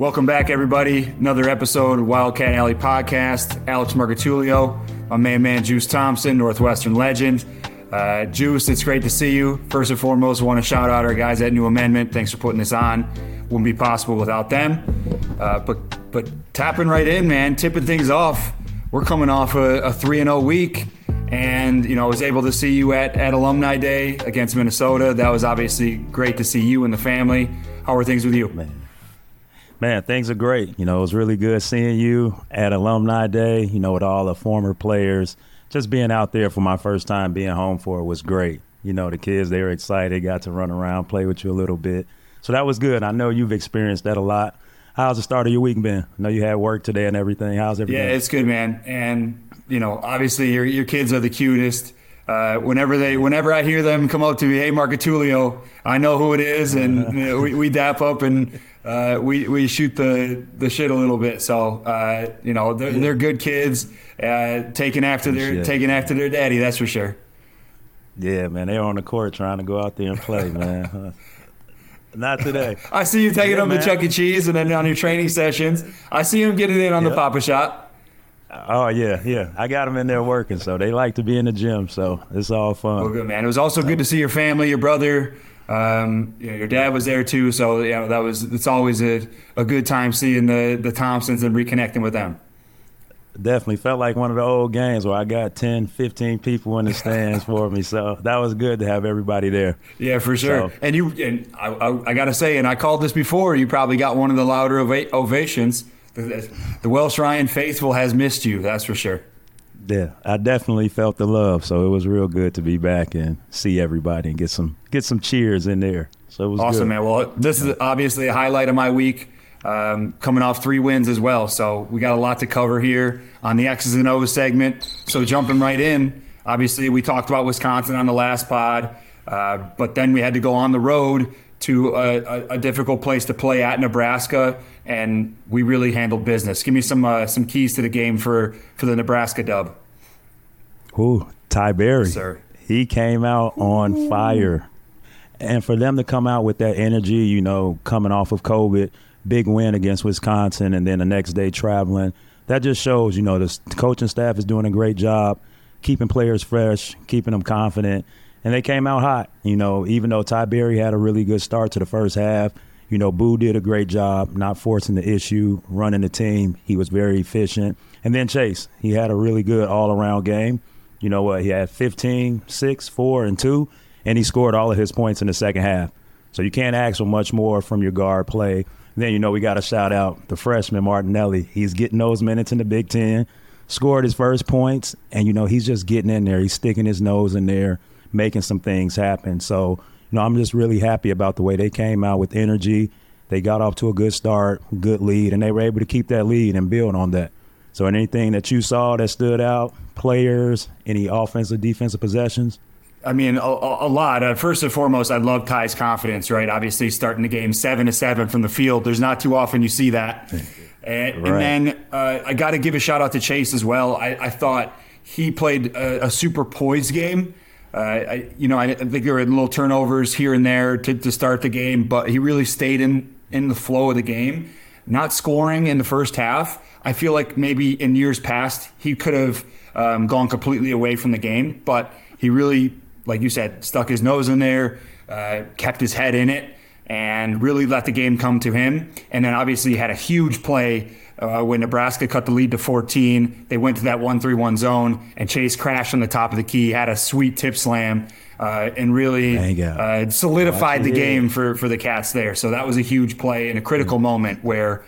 Welcome back, everybody. Another episode of Wildcat Alley Podcast. Alex Marcotullio, my main man Juice Thompson, Northwestern legend. Uh, Juice, it's great to see you. First and foremost, want to shout out our guys at New Amendment. Thanks for putting this on. Wouldn't be possible without them. Uh, but but tapping right in, man, tipping things off. We're coming off a three and zero week, and you know I was able to see you at at Alumni Day against Minnesota. That was obviously great to see you and the family. How are things with you? Man. Man, things are great. You know, it was really good seeing you at Alumni Day, you know, with all the former players. Just being out there for my first time being home for it was great. You know, the kids, they were excited, got to run around, play with you a little bit. So that was good. I know you've experienced that a lot. How's the start of your week been? I know you had work today and everything. How's everything? Yeah, it's good, man. And, you know, obviously your, your kids are the cutest. Uh, whenever they, whenever I hear them come up to me, hey, Marcotullio, I know who it is, and you know, we, we dap up and uh, we we shoot the the shit a little bit. So uh, you know they're, they're good kids, uh, taking after their shit. taking after their daddy. That's for sure. Yeah, man, they're on the court trying to go out there and play, man. Not today. I see you taking yeah, them man. to Chuck E. Cheese and then on your training sessions. I see them getting in on yep. the Pop-A-Shot. Oh yeah, yeah. I got them in there working, so they like to be in the gym. So it's all fun. Well, good man. It was also good to see your family, your brother, um, you know, your dad was there too, so you know that was it's always a, a good time seeing the the Thompsons and reconnecting with them. Definitely felt like one of the old games where I got 10, 15 people in the stands for me. So that was good to have everybody there. Yeah, for sure. So, and you and I, I, I got to say, and I called this before. You probably got one of the louder ova- ovations. The, the Welsh Ryan faithful has missed you. That's for sure. Yeah, I definitely felt the love. So it was real good to be back and see everybody and get some get some cheers in there. So it was awesome, good. man. Well, this is obviously a highlight of my week. Um, coming off three wins as well, so we got a lot to cover here on the X's and O's segment. So jumping right in, obviously we talked about Wisconsin on the last pod, uh, but then we had to go on the road to a, a, difficult place to play at Nebraska, and we really handled business. Give me some uh, some keys to the game for for the Nebraska dub. Ooh, Ty Berry. Sir. He came out on fire. And for them to come out with that energy, you know, coming off of COVID, big win against Wisconsin, and then the next day traveling, that just shows, you know, the coaching staff is doing a great job keeping players fresh, keeping them confident. And they came out hot, you know, even though Ty Berry had a really good start to the first half. You know, Boo did a great job not forcing the issue, running the team. He was very efficient. And then Chase, he had a really good all around game. You know what? He had 15, 6, 4, and 2, and he scored all of his points in the second half. So you can't ask for much more from your guard play. then, you know, we got to shout out the freshman Martinelli. He's getting those minutes in the Big Ten, scored his first points, and, you know, he's just getting in there. He's sticking his nose in there, making some things happen. So, you know, I'm just really happy about the way they came out with energy. They got off to a good start, good lead, and they were able to keep that lead and build on that. So, anything that you saw that stood out, players, any offensive, defensive possessions? I mean, a, a lot. Uh, first and foremost, I love Ty's confidence, right? Obviously, starting the game seven to seven from the field. There's not too often you see that. And, right. and then uh, I got to give a shout out to Chase as well. I, I thought he played a, a super poised game. Uh, I, you know, I, I, think there were little turnovers here and there to, to start the game, but he really stayed in in the flow of the game. Not scoring in the first half, I feel like maybe in years past he could have um, gone completely away from the game, but he really, like you said, stuck his nose in there, uh, kept his head in it, and really let the game come to him. And then obviously had a huge play uh, when Nebraska cut the lead to 14. They went to that 1 3 1 zone, and Chase crashed on the top of the key, had a sweet tip slam. Uh, and really uh, solidified the game for, for the Cats there. So that was a huge play and a critical mm-hmm. moment where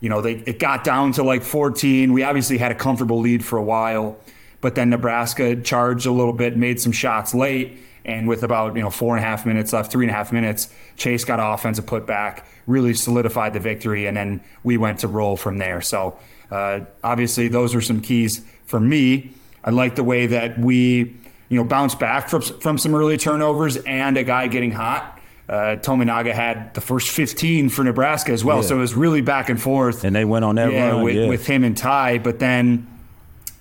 you know, they it got down to like 14. We obviously had a comfortable lead for a while, but then Nebraska charged a little bit, made some shots late, and with about you know four and a half minutes left, three and a half minutes, Chase got offensive putback, really solidified the victory, and then we went to roll from there. So uh, obviously, those were some keys for me. I like the way that we you know bounced back from from some early turnovers and a guy getting hot uh, Tominaga had the first 15 for Nebraska as well. Yeah. So it was really back and forth. And they went on that yeah, run. With, yeah. with him and Ty. But then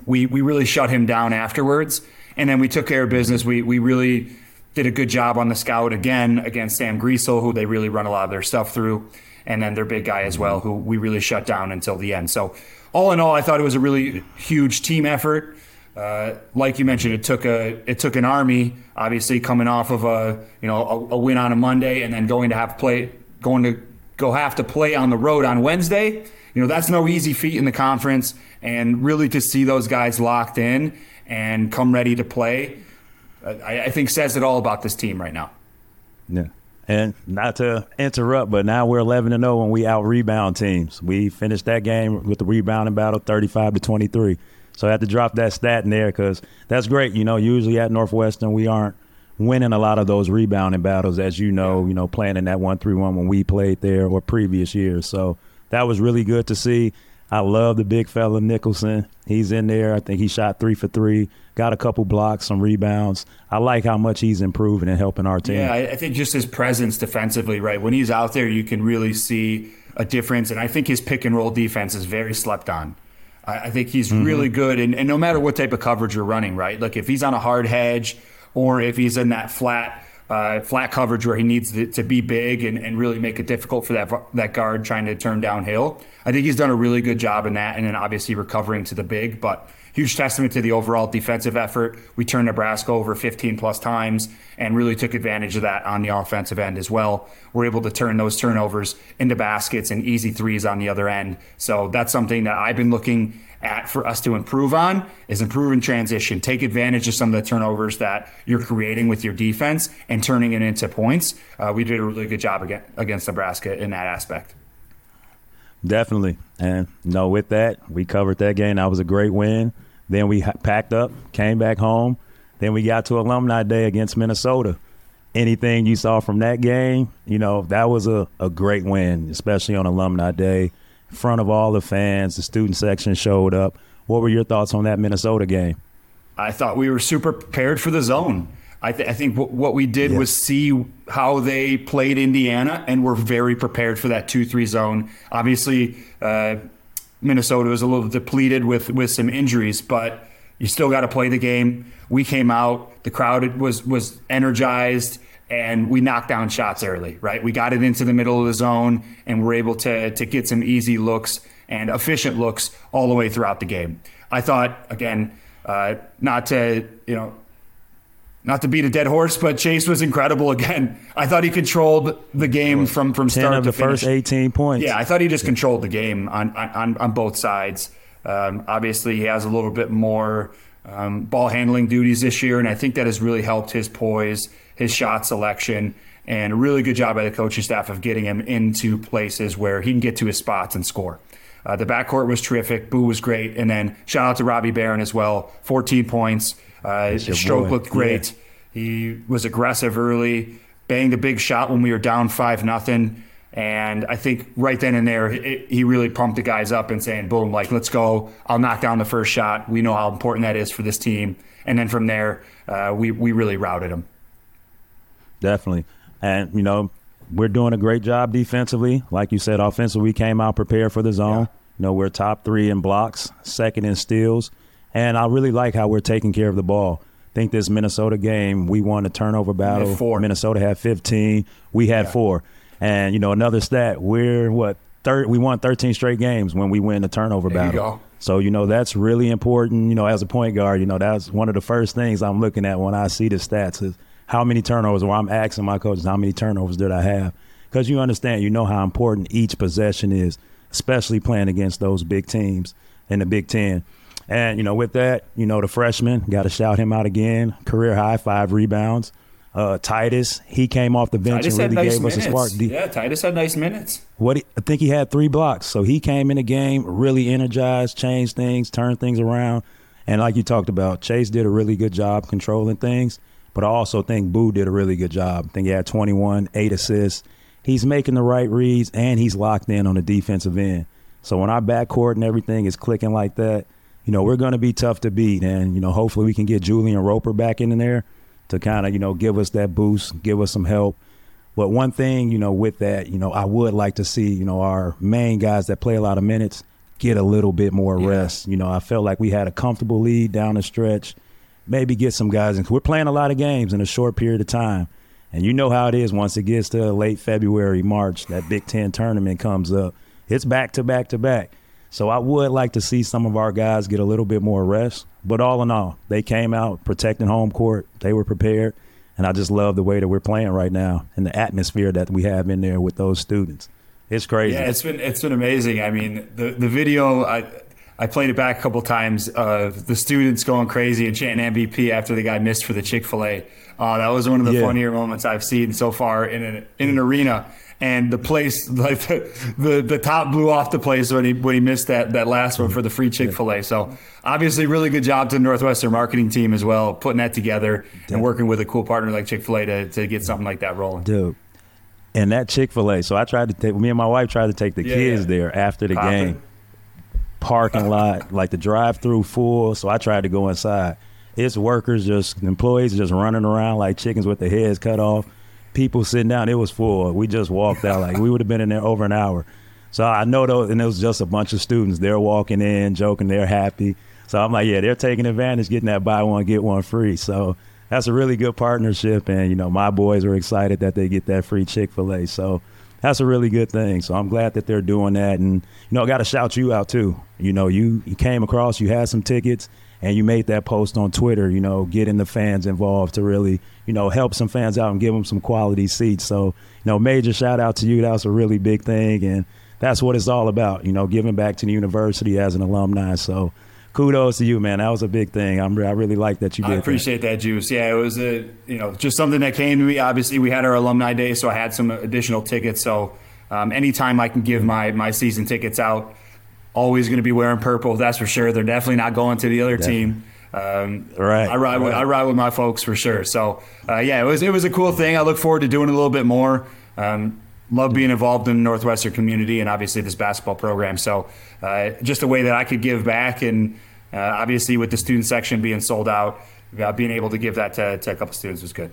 we, we really shut him down afterwards. And then we took care of business. We, we really did a good job on the scout again against Sam Griesel, who they really run a lot of their stuff through. and then their big guy as well, who we really shut down until the end. So, all in all, I thought it was a really huge team effort. Uh, like you mentioned, it took a it took an army, obviously coming off of a you know a, a win on a Monday, and then going to have play going to go have to play on the road on Wednesday. You know that's no easy feat in the conference, and really to see those guys locked in and come ready to play, I, I think says it all about this team right now. Yeah. And not to interrupt, but now we're 11 to 0 when we out rebound teams. We finished that game with the rebounding battle 35 to 23. So I had to drop that stat in there because that's great. You know, usually at Northwestern, we aren't winning a lot of those rebounding battles, as you know, you know, playing in that 1 3 1 when we played there or previous years. So that was really good to see. I love the big fella Nicholson. He's in there. I think he shot three for three, got a couple blocks, some rebounds. I like how much he's improving and helping our team. Yeah, I think just his presence defensively, right? When he's out there, you can really see a difference. And I think his pick and roll defense is very slept on. I, think he's mm-hmm. really good. And, and no matter what type of coverage you're running, right? Like if he's on a hard hedge or if he's in that flat uh, flat coverage where he needs to, to be big and, and, really make it difficult for that that guard trying to turn downhill. I think he's done a really good job in that, and then obviously recovering to the big. But huge testament to the overall defensive effort. We turned Nebraska over 15 plus times and really took advantage of that on the offensive end as well. We're able to turn those turnovers into baskets and easy threes on the other end. So that's something that I've been looking at for us to improve on is improve in transition. Take advantage of some of the turnovers that you're creating with your defense and turning it into points. Uh, we did a really good job against Nebraska in that aspect. Definitely. And no, with that, we covered that game. That was a great win. Then we packed up, came back home. Then we got to Alumni Day against Minnesota. Anything you saw from that game, you know, that was a, a great win, especially on Alumni Day front of all the fans. The student section showed up. What were your thoughts on that Minnesota game? I thought we were super prepared for the zone. I, th- I think w- what we did was see how they played Indiana, and we're very prepared for that two-three zone. Obviously, uh, Minnesota was a little depleted with with some injuries, but you still got to play the game. We came out, the crowd was was energized and we knocked down shots early, right? We got it into the middle of the zone and we're able to to get some easy looks and efficient looks all the way throughout the game. I thought again, uh, not to you know, not to beat a dead horse, but Chase was incredible again. I thought he controlled the game from from start of to the finish. first eighteen points. Yeah, I thought he just controlled the game on on on both sides. Um, obviously, he has a little bit more um, ball handling duties this year, and I think that has really helped his poise his shot selection, and a really good job by the coaching staff of getting him into places where he can get to his spots and score. Uh, the backcourt was terrific. Boo was great. And then shout out to Robbie Beran as well. 14 points. Uh, his stroke boy. looked great. Yeah. He was aggressive early, banged a big shot when we were down 5 nothing. And I think right then and there, it, he really pumped the guys up and saying, boom, like, let's go. I'll knock down the first shot. We know how important that is for this team. And then from there, uh, we, we really routed him. Definitely. And, you know, we're doing a great job defensively. Like you said, offensively, we came out prepared for the zone. Yeah. You know, we're top three in blocks, second in steals. And I really like how we're taking care of the ball. I think this Minnesota game, we won a turnover battle. Four. Minnesota had 15. We had yeah. four. And, you know, another stat, we're what, third, we won 13 straight games when we win the turnover there battle. So, you know, that's really important. You know, as a point guard, you know, that's one of the first things I'm looking at when I see the stats is how many turnovers, or I'm asking my coaches, how many turnovers did I have? Because you understand, you know how important each possession is, especially playing against those big teams in the Big Ten. And, you know, with that, you know, the freshman, got to shout him out again. Career high, five rebounds. Uh, Titus, he came off the bench Titus and really nice gave minutes. us a spark. Yeah, Titus had nice minutes. What he, I think he had three blocks, so he came in the game really energized, changed things, turned things around, and like you talked about, Chase did a really good job controlling things. But I also think Boo did a really good job. I think he had 21, eight assists. He's making the right reads and he's locked in on the defensive end. So when our backcourt and everything is clicking like that, you know, we're going to be tough to beat. And, you know, hopefully we can get Julian Roper back in there to kind of, you know, give us that boost, give us some help. But one thing, you know, with that, you know, I would like to see, you know, our main guys that play a lot of minutes get a little bit more yeah. rest. You know, I felt like we had a comfortable lead down the stretch maybe get some guys in. We're playing a lot of games in a short period of time. And you know how it is once it gets to late February, March, that Big Ten tournament comes up. It's back to back to back. So I would like to see some of our guys get a little bit more rest. But all in all, they came out protecting home court. They were prepared. And I just love the way that we're playing right now and the atmosphere that we have in there with those students. It's crazy. Yeah, it's been it's been amazing. I mean, the the video I I played it back a couple times of the students going crazy and chanting MVP after the guy missed for the Chick Fil A. Uh, that was one of the yeah. funnier moments I've seen so far in an in an arena. And the place, like the, the, the top blew off the place when he when he missed that that last one for the free Chick Fil A. So obviously, really good job to the Northwestern marketing team as well, putting that together and working with a cool partner like Chick Fil A to to get something like that rolling. Dude, and that Chick Fil A. So I tried to take me and my wife tried to take the yeah, kids yeah. there after the game. Parking lot, like the drive through full. So I tried to go inside. It's workers, just employees, just running around like chickens with their heads cut off. People sitting down. It was full. We just walked out like we would have been in there over an hour. So I know those, and it was just a bunch of students. They're walking in, joking. They're happy. So I'm like, yeah, they're taking advantage, getting that buy one get one free. So that's a really good partnership. And, you know, my boys were excited that they get that free Chick fil A. So that's a really good thing. So I'm glad that they're doing that. And, you know, I got to shout you out too. You know, you, you came across, you had some tickets, and you made that post on Twitter, you know, getting the fans involved to really, you know, help some fans out and give them some quality seats. So, you know, major shout out to you. That was a really big thing. And that's what it's all about, you know, giving back to the university as an alumni. So, kudos to you, man. That was a big thing. I'm, I really like that you did. I appreciate that. that, Juice. Yeah, it was a you know just something that came to me. Obviously, we had our alumni day, so I had some additional tickets. So um, anytime I can give my my season tickets out, always going to be wearing purple. That's for sure. They're definitely not going to the other definitely. team. Um, right. I ride. With, I ride with my folks for sure. So uh, yeah, it was it was a cool thing. I look forward to doing a little bit more. Um, love being involved in the Northwestern community and obviously this basketball program. So uh, just a way that I could give back and uh, obviously, with the student section being sold out, uh, being able to give that to, to a couple students was good.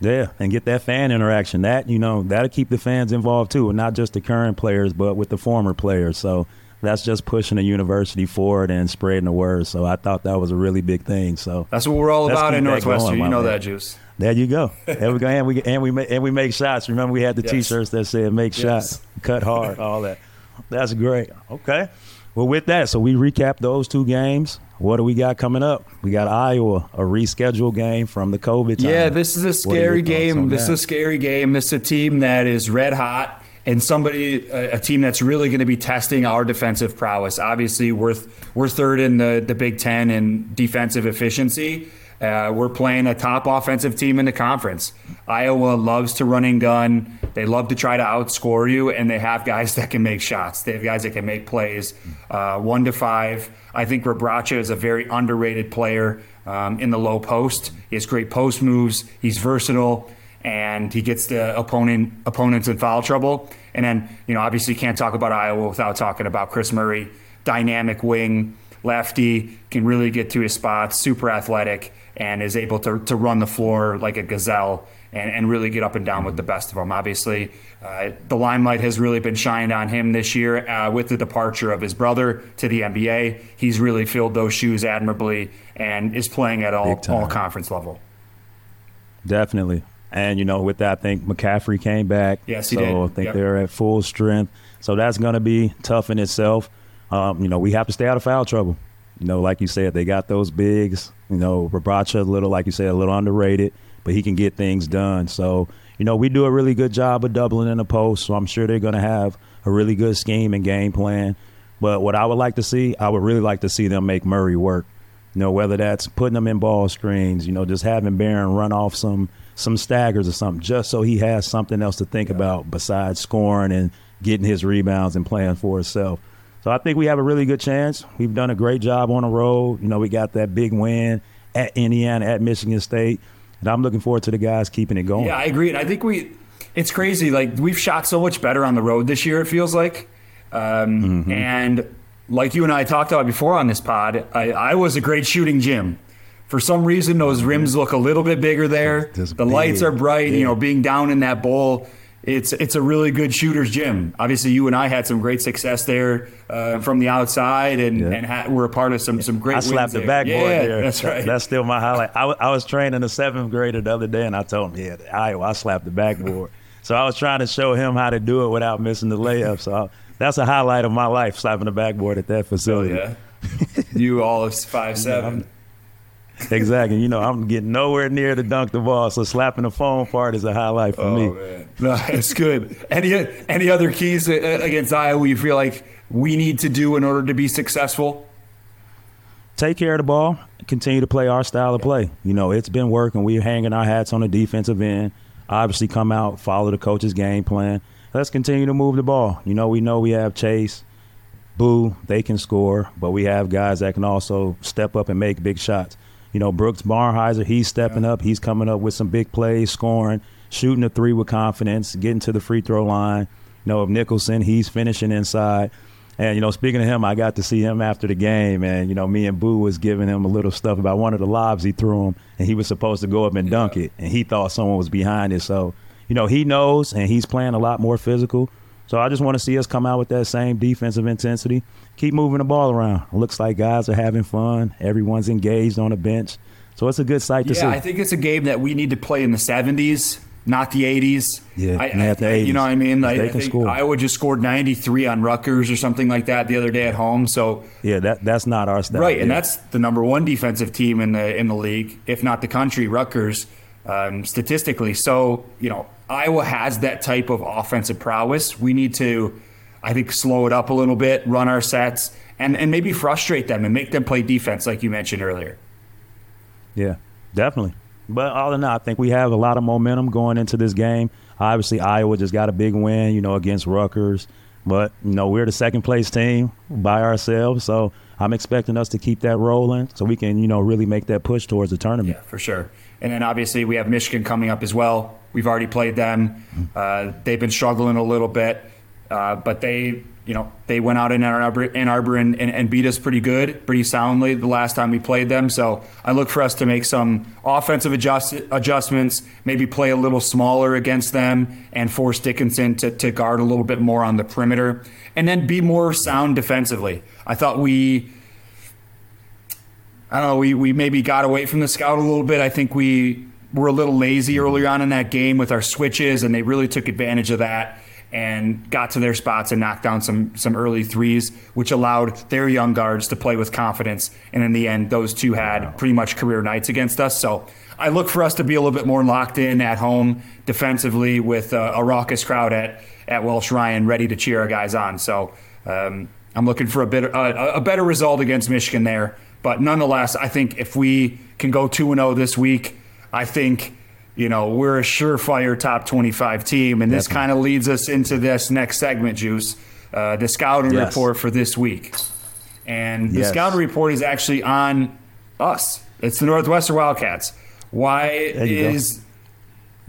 Yeah, and get that fan interaction. That you know that'll keep the fans involved too, and not just the current players, but with the former players. So that's just pushing the university forward and spreading the word. So I thought that was a really big thing. So that's what we're all about in Northwestern. Going, you know man. that, Juice. There you go. There we go. And we and we make, and we make shots. Remember, we had the yes. T-shirts that said "Make yes. shots, cut hard," all that. That's great. Okay. Well, with that, so we recap those two games. What do we got coming up? We got Iowa, a rescheduled game from the COVID time. Yeah, this is a scary game. This that? is a scary game. This is a team that is red hot and somebody a, a team that's really going to be testing our defensive prowess. Obviously, we're we're third in the the Big Ten in defensive efficiency. Uh, we're playing a top offensive team in the conference. Iowa loves to run and gun. They love to try to outscore you, and they have guys that can make shots. They have guys that can make plays. Uh, one to five. I think Rebraca is a very underrated player um, in the low post. He has great post moves. He's versatile, and he gets the opponent opponents in foul trouble. And then, you know, obviously, you can't talk about Iowa without talking about Kris Murray, dynamic wing, lefty, can really get to his spots, super athletic and is able to, to run the floor like a gazelle and, and really get up and down with the best of them. Obviously, uh, the limelight has really been shined on him this year uh, with the departure of his brother to the NBA. He's really filled those shoes admirably and is playing at all, all conference level. Definitely. And, you know, with that, I think McCaffery came back. Yes, he so did. I think yep. they're at full strength. So that's going to be tough in itself. Um, you know, we have to stay out of foul trouble. You know, like you said, they got those bigs. You know, Rebraca, a little, like you said, a little underrated, but he can get things done. So, you know, we do a really good job of doubling in the post. So I'm sure they're going to have a really good scheme and game plan. But what I would like to see, I would really like to see them make Murray work. You know, whether that's putting them in ball screens, you know, just having Beran run off some some staggers or something, just so he has something else to think yeah. about besides scoring and getting his rebounds and playing for himself. So I think we have a really good chance. We've done a great job on the road. You know, we got that big win at Indiana, at Michigan State. And I'm looking forward to the guys keeping it going. Yeah, I agree. And I think we, it's crazy. Like, we've shot so much better on the road this year, it feels like. Um, mm-hmm. And like you and I talked about before on this pod, I, I was a great shooting gym. For some reason, those rims look a little bit bigger there. the big, lights are bright. You know, being down in that bowl it's it's a really good shooter's gym. Obviously, you and I had some great success there uh, from the outside, and yeah. and ha- we're a part of some some great. I slapped the backboard yeah, there. That's right. That's still my highlight. I, w- I was training a seventh grader the other day, and I told him, "Yeah, I I slapped the backboard." so I was trying to show him how to do it without missing the layup. So I, that's a highlight of my life, slapping the backboard at that facility. Oh, yeah. you all of five seven. exactly. You know, I'm getting nowhere near to dunk the ball, so slapping the phone part is a highlight for oh, me. Man. No, it's good. Any any other keys uh, uh, against Iowa you feel like we need to do in order to be successful? Take care of the ball. Continue to play our style of play. You know, it's been working. We're hanging our hats on the defensive end. Obviously, come out, follow the coach's game plan. Let's continue to move the ball. You know, we know we have Chase, Boo, they can score, but we have guys that can also step up and make big shots. You know, Brooks Barnhizer, he's stepping yeah. up. He's coming up with some big plays, scoring, shooting a three with confidence, getting to the free throw line. You know, of Nicholson, he's finishing inside. And, you know, speaking of him, I got to see him after the game. And, you know, me and Boo was giving him a little stuff about one of the lobs he threw him. And he was supposed to go up and dunk yeah. it. And he thought someone was behind it. So, you know, he knows and he's playing a lot more physical. So I just want to see us come out with that same defensive intensity. Keep moving the ball around. Looks like guys are having fun. Everyone's engaged on the bench. So it's a good sight to yeah, see. Yeah, I think it's a game that we need to play in the 70s, not the 80s. Yeah, I, I, the 80s. You know what I mean? Like, they I think score. Iowa just scored 93 on Rutgers or something like that the other day at home. So yeah, that that's not our style. Right, yeah. and that's the number one defensive team in the in the league, if not the country. Rutgers, um, statistically. So you know, Iowa has that type of offensive prowess. We need to, I think, slow it up a little bit, run our sets, and, and maybe frustrate them and make them play defense, like you mentioned earlier. Yeah, definitely. But all in all, I think we have a lot of momentum going into this game. Obviously, Iowa just got a big win, you know, against Rutgers. But, you know, we're the second place team by ourselves. So I'm expecting us to keep that rolling so we can, you know, really make that push towards the tournament. Yeah, for sure. And then obviously we have Michigan coming up as well. We've already played them. Uh, they've been struggling a little bit, uh, but they, you know, they went out in Ann Arbor, Ann Arbor and, and, and, beat us pretty good, pretty soundly the last time we played them. So I look for us to make some offensive adjust, adjustments, maybe play a little smaller against them, and force Dickinson to, to guard a little bit more on the perimeter, and then be more sound defensively. I thought we. I don't know. We, we maybe got away from the scout a little bit. I think we were a little lazy earlier on in that game with our switches, and they really took advantage of that and got to their spots and knocked down some some early threes, which allowed their young guards to play with confidence. And in the end, those two had pretty much career nights against us. So I look for us to be a little bit more locked in at home defensively with a, a raucous crowd at at Welsh Ryan ready to cheer our guys on. So um, I'm looking for a bit a, a better result against Michigan there. But nonetheless, I think if we can go two and zero oh this week I think, you know, we're a surefire top 25 team. And this kind of leads us into this next segment, Juice, uh, the scouting yes. report for this week. And the yes. scouting report is actually on us. It's the Northwestern Wildcats. Why is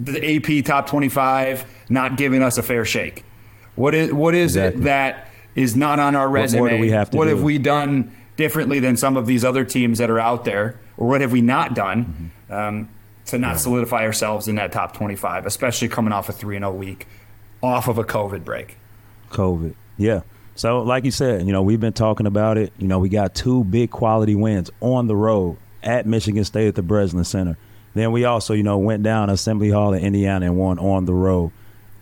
go. the AP top 25 not giving us a fair shake? What is what is exactly. it that is not on our resume? What, we have, what have we done differently than some of these other teams that are out there, or what have we not done? Mm-hmm. Um, to not solidify ourselves in that top 25, especially coming off a 3 0 week off of a COVID break. COVID, yeah. So, like you said, you know, we've been talking about it. You know, we got two big quality wins on the road at Michigan State at the Breslin Center. Then we also, you know, went down Assembly Hall in Indiana and won on the road.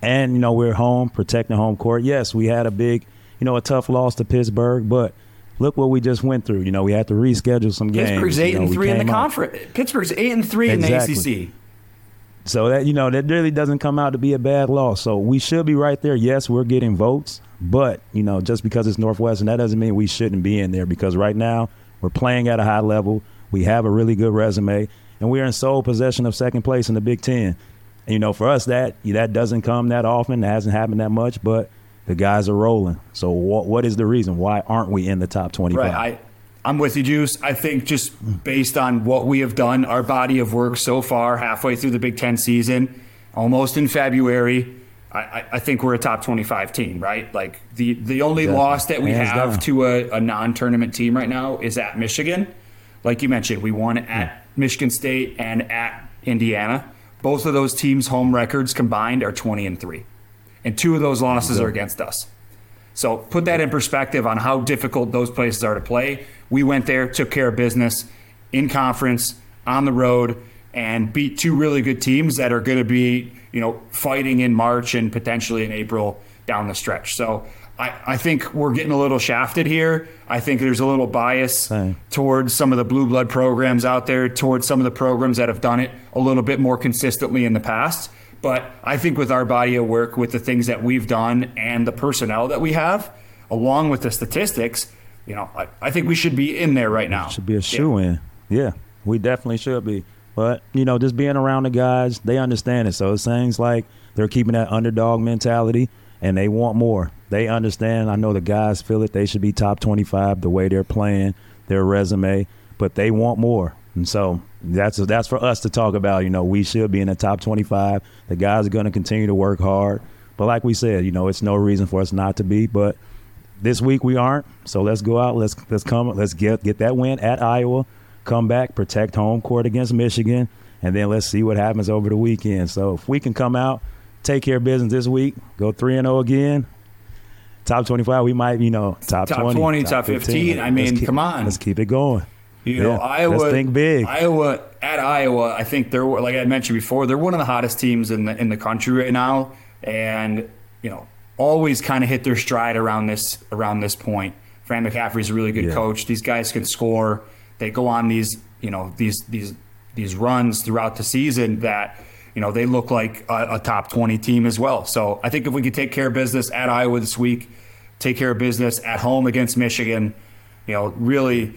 And, you know, we're home, protecting home court. Yes, we had a big, you know, a tough loss to Pittsburgh, but look what we just went through. You know, we had to reschedule some games. Pittsburgh's eight you know, and three in the conference. Pittsburgh's eight and three exactly. in the ACC. So that you know that really doesn't come out to be a bad loss. So we should be right there. Yes, we're getting votes, but you know just because it's Northwestern, that doesn't mean we shouldn't be in there. Because right now we're playing at a high level. We have a really good resume, and we're in sole possession of second place in the Big Ten. And, you know, for us that that doesn't come that often. It hasn't happened that much, but the guys are rolling. So what what is the reason? Why aren't we in the top 25? Right. I, I'm with you, Juice. I think just based on what we have done, our body of work so far, halfway through the Big Ten season, almost in February, I, I think we're a top 25 team, right? Like the, the only Definitely. loss that we Hands have down. to a, a non tournament team right now is at Michigan. Like you mentioned, we won at yeah. Michigan State and at Indiana. Both of those teams' home records combined are 20 and 3. And two of those losses are against us. So put that in perspective on how difficult those places are to play. We went there, took care of business in conference, on the road, and beat two really good teams that are going to be, you know, fighting in March and potentially in April down the stretch. So I, I think we're getting a little shafted here. I think there's a little bias towards some of the blue blood programs out there, towards some of the programs that have done it a little bit more consistently in the past. But I think with our body of work, with the things that we've done and the personnel that we have, along with the statistics, you know, I, I think we should be in there right now. Should be a shoe yeah. in. Yeah, we definitely should be. But, you know, just being around the guys, they understand it. So it's things like they're keeping that underdog mentality and they want more. They understand. I know the guys feel it. They should be top 25 the way they're playing, their resume, but they want more. And so that's that's for us to talk about. You know, we should be in the top 25. The guys are going to continue to work hard, but like we said, you know, it's no reason for us not to be. But this week we aren't. So let's go out. Let's let's come. Let's get get that win at Iowa. Come back, protect home court against Michigan, and then let's see what happens over the weekend. So if we can come out, take care of business this week, go three and zero oh again. Top 25, we might, you know, top, top 20, 20 top 15. 15. I mean, keep, come on. Let's keep it going. You know, Iowa. Think big. Iowa at Iowa, I think they're like I mentioned before, they're one of the hottest teams in the in the country right now, and you know, always kind of hit their stride around this around this point. Fran McCaffery's a really good yeah. coach. These guys can score. They go on these you know these these these runs throughout the season that you know they look like a, a top 20 team as well. So I think if we could take care of business at Iowa this week, take care of business at home against Michigan, you know, really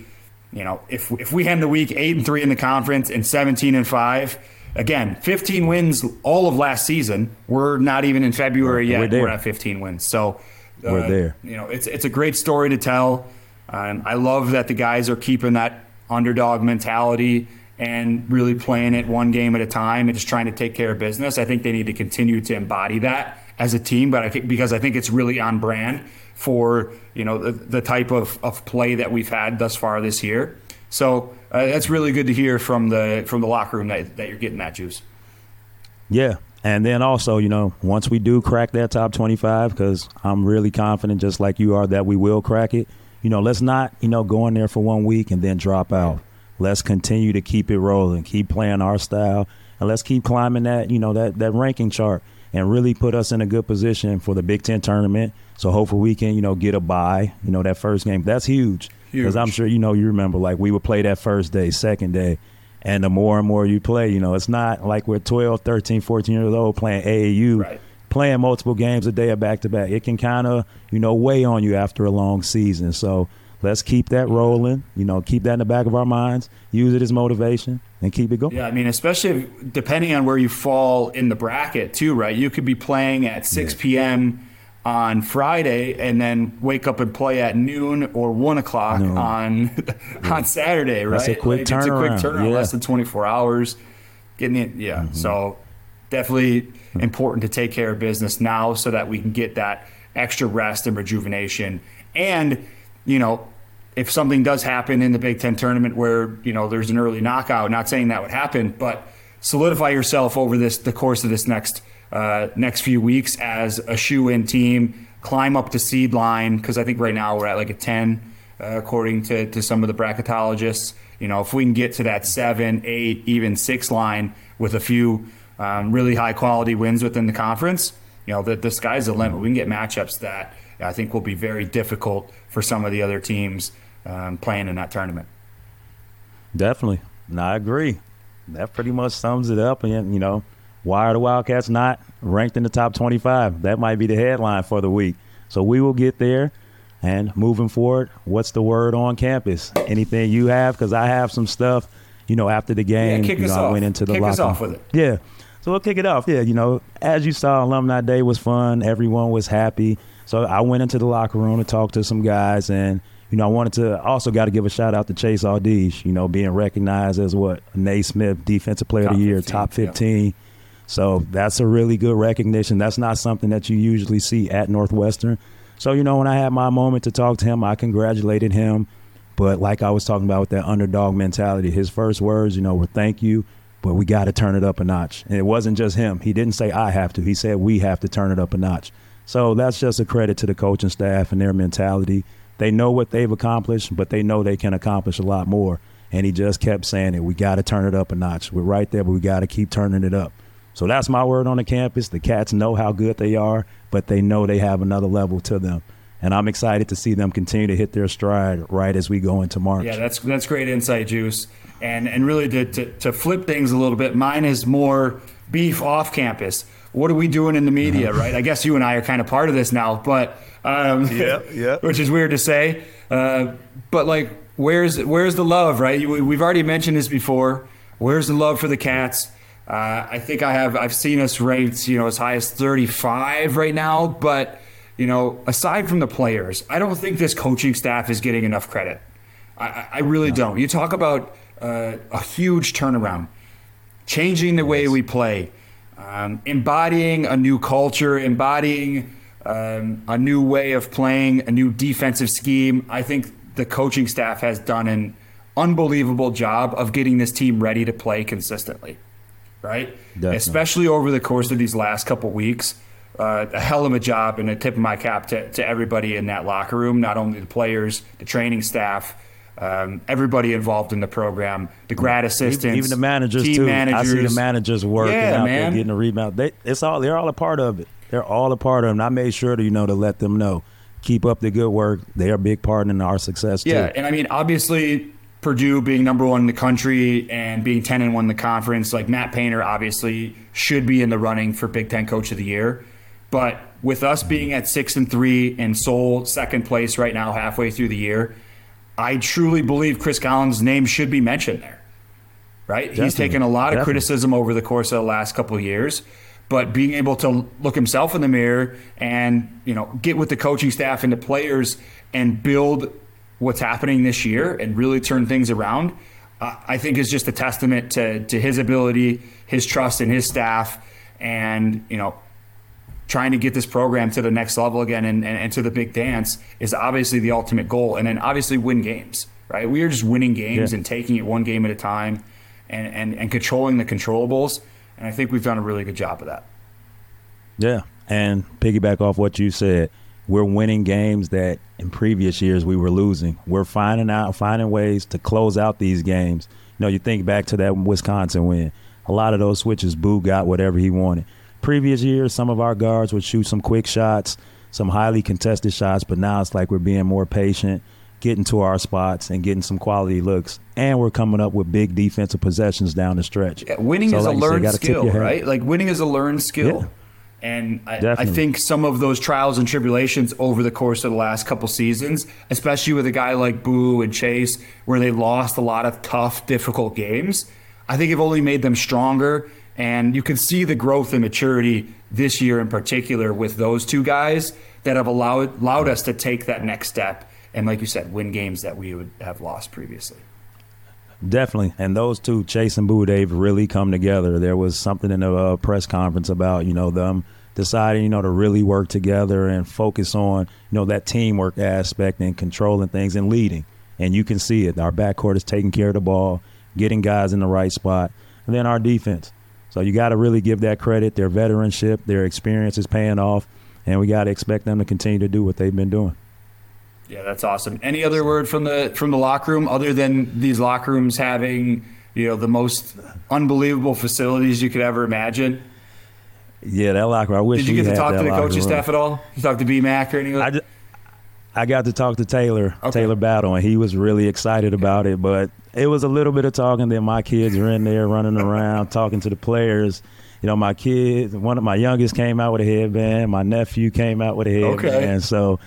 you know, if if we end the week eight and three in the conference and seventeen and five, again, fifteen wins all of last season. We're not even in February yet. We're, we're at fifteen wins, so uh, we're there. You know, it's it's a great story to tell. Um, I love that the guys are keeping that underdog mentality and really playing it one game at a time and just trying to take care of business. I think they need to continue to embody that as a team, but I think because I think it's really on brand for you know the, the type of, of play that we've had thus far this year. So uh, that's really good to hear from the from the locker room that, that you're getting that juice. Yeah, and then also, you know, once we do crack that top 25, because I'm really confident, just like you are, that we will crack it. You know, let's not, you know, go in there for one week and then drop out. Let's continue to keep it rolling, keep playing our style, and let's keep climbing that, you know, that that ranking chart and really put us in a good position for the Big Ten tournament. So hopefully we can, you know, get a bye. You know, that first game that's huge because I'm sure you know you remember like we would play that first day, second day, and the more and more you play, you know, it's not like we're 12, 13, 14 years old playing AAU. Right. Playing multiple games a day or back to back, it can kind of you know weigh on you after a long season. So let's keep that rolling. You know, keep that in the back of our minds. Use it as motivation and keep it going. Yeah, I mean, especially depending on where you fall in the bracket too, right? You could be playing at 6 yeah. p.m. on Friday and then wake up and play at noon or one o'clock no. on yeah. on Saturday, right? That's a quick like, turnaround. It's a quick turnaround, yeah. less than 24 hours. Getting it, yeah. Mm-hmm. So definitely mm-hmm. important to take care of business now so that we can get that extra rest and rejuvenation. And you know, if something does happen in the Big Ten tournament where you know there's an early knockout, not saying that would happen, but solidify yourself over this the course of this next uh, next few weeks as a shoe-in team. Climb up the seed line because I think right now we're at like a ten, uh, according to to some of the bracketologists. You know, if we can get to that seven, eight, even six line with a few um, really high quality wins within the conference, you know, the, the sky's the limit. We can get matchups that I think will be very difficult for some of the other teams um, playing in that tournament. Definitely. No, I agree. That pretty much sums it up. And, you know, why are the Wildcats not ranked in the top 25? That might be the headline for the week. So we will get there. And moving forward, what's the word on campus? Anything you have? Because I have some stuff, you know, after the game. Yeah, kick you us know, off. I went into the kick locker. us off with it. Yeah. So we'll kick it off. Yeah, you know, as you saw, Alumni Day was fun. Everyone was happy. So I went into the locker room to talk to some guys, and you know, I wanted to also got to give a shout out to Chase Audige, you know, being recognized as what Naismith Defensive Player top of the Year, 15, top 15. Yeah. So that's a really good recognition. That's not something that you usually see at Northwestern. So, you know, when I had my moment to talk to him, I congratulated him. But like I was talking about with that underdog mentality, his first words, you know, were thank you, but we got to turn it up a notch. And it wasn't just him. He didn't say I have to. He said we have to turn it up a notch. So that's just a credit to the coaching staff and their mentality. They know what they've accomplished, but they know they can accomplish a lot more. And he just kept saying it. We got to turn it up a notch. We're right there, but we got to keep turning it up. So that's my word on the campus. The cats know how good they are, but they know they have another level to them. And I'm excited to see them continue to hit their stride right as we go into March. Yeah, that's that's great insight, Juice. And and really to, to, to flip things a little bit, mine is more beef off campus. What are we doing in the media, uh-huh. right? I guess you and I are kind of part of this now, but um, yeah, yeah, which is weird to say. Uh, but like, where's where's the love, right? We've already mentioned this before. Where's the love for the Cats? Uh, I think I have. I've seen us ranked, you know, as high as 35 right now. But you know, aside from the players, I don't think this coaching staff is getting enough credit. I, I really no. don't. You talk about uh, a huge turnaround, changing the way we play, um, embodying a new culture, embodying um, a new way of playing, a new defensive scheme. I think the coaching staff has done an unbelievable job of getting this team ready to play consistently, right? Definitely. Especially over the course of these last couple weeks. Uh, a hell of a job and a tip of my cap to, to everybody in that locker room, not only the players, the training staff, um, everybody involved in the program, the grad assistants, even the managers team too. Managers. I see the managers working yeah, out man. there, getting the rebound. They, it's all they're all a part of it. They're all a part of it. And I made sure to you know to let them know, keep up the good work. They're a big part in our success too. Yeah, and I mean obviously Purdue being number one in the country and being ten and one in the conference, like Matt Painter obviously should be in the running for Big Ten Coach of the Year. But with us being at six and three and sole second place right now, halfway through the year, I truly believe Chris Collins' name should be mentioned there. Right? Definitely. He's taken a lot of Definitely. criticism over the course of the last couple of years, but being able to look himself in the mirror and, you know, get with the coaching staff and the players and build what's happening this year and really turn things around, uh, I think is just a testament to to his ability, his trust in his staff and, you know, trying to get this program to the next level again and, and, and, to the big dance is obviously the ultimate goal. And then obviously win games, right? We are just winning games yeah. and taking it one game at a time and, and, and controlling the controllables. And I think we've done a really good job of that. Yeah. And piggyback off what you said, we're winning games that in previous years we were losing. We're finding out, finding ways to close out these games. You know, you think back to that Wisconsin win. A lot of those switches, Boo got whatever he wanted previous years, some of our guards would shoot some quick shots, some highly contested shots, but now it's like we're being more patient, getting to our spots and getting some quality looks. And we're coming up with big defensive possessions down the stretch. Yeah, winning so is like a learned say, skill, right? Like winning is a learned skill. Yeah. And I, I, think some of those trials and tribulations over the course of the last couple seasons, especially with a guy like Boo and Chase, where they lost a lot of tough, difficult games, I think have only made them stronger and you can see the growth and maturity this year in particular with those two guys that have allowed allowed us to take that next step and like you said, win games that we would have lost previously. Definitely, and those two, Chase and Boo, they've really come together. There was something in the uh, press conference about you know them deciding you know to really work together and focus on you know that teamwork aspect and controlling things and leading. And you can see it. Our backcourt is taking care of the ball, getting guys in the right spot, and then our defense so you got to really give that credit. Their veteranship, their experience is paying off, and we got to expect them to continue to do what they've been doing. Yeah, that's awesome. Any other word from the from the locker room other than these locker rooms having you know the most unbelievable facilities you could ever imagine? Yeah, that locker room. I wish. Did you get to talk to the coaching staff at all? You talk to B Mac or anything? I, got to talk to Taylor, okay. Taylor Battle, and he was really excited about it. But it was a little bit of talking. Then my kids are in there running around talking to the players. You know, my kids, one of my youngest came out with a headband. My nephew came out with a headband. Okay. So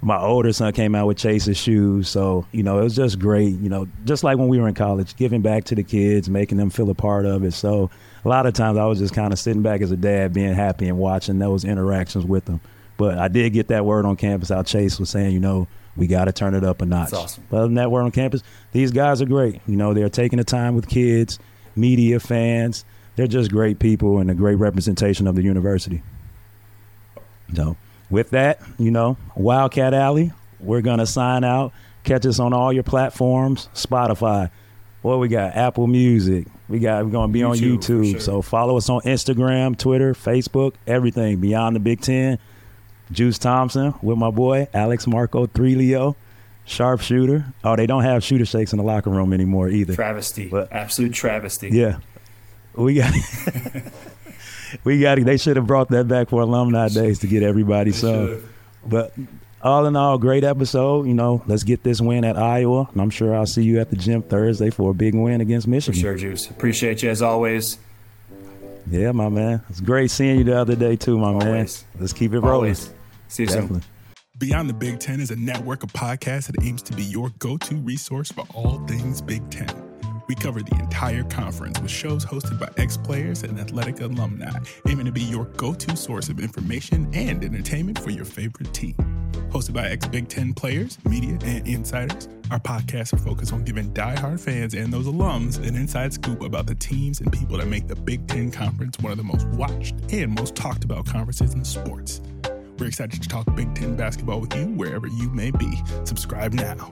my older son came out with Chase's shoes. So, you know, it was just great, you know, just like when we were in college, giving back to the kids, making them feel a part of it. So a lot of times I was just kind of sitting back as a dad, being happy and watching those interactions with them. But I did get that word on campus how Chase was saying, you know, we got to turn it up a notch. That's awesome. But other than that, we're on campus. These guys are great. You know, they're taking the time with kids, media, fans. They're just great people and a great representation of the university. So, with that, you know, Wildcat Alley, we're going to sign out. Catch us on all your platforms Spotify, Well, we got Apple Music. We got we're gonna be YouTube, on YouTube. Sure. So follow us on Instagram, Twitter, Facebook, everything. Beyond the Big Ten. Juice Thompson with my boy Alex Marco Three Leo, sharpshooter. Oh, they don't have shooter shakes in the locker room anymore either. Travesty, but, absolute travesty. Yeah, we got. we got. They should have brought that back for alumni days to get everybody some. But all in all, great episode. You know, let's get this win at Iowa, and I'm sure I'll see you at the gym Thursday for a big win against Michigan. For sure, Juice. Appreciate you as always. Yeah, my man. It's great seeing you the other day too, my always. man. Let's keep it rolling. Always. See you Definitely. soon. Beyond the Big Ten is a network of podcasts that aims to be your go-to resource for all things Big Ten. We cover the entire conference with shows hosted by ex players and athletic alumni, aiming to be your go to source of information and entertainment for your favorite team. Hosted by ex Big Ten players, media, and insiders, our podcasts are focused on giving die-hard fans and those alums an inside scoop about the teams and people that make the Big Ten Conference one of the most watched and most talked about conferences in sports. We're excited to talk Big Ten basketball with you wherever you may be. Subscribe now.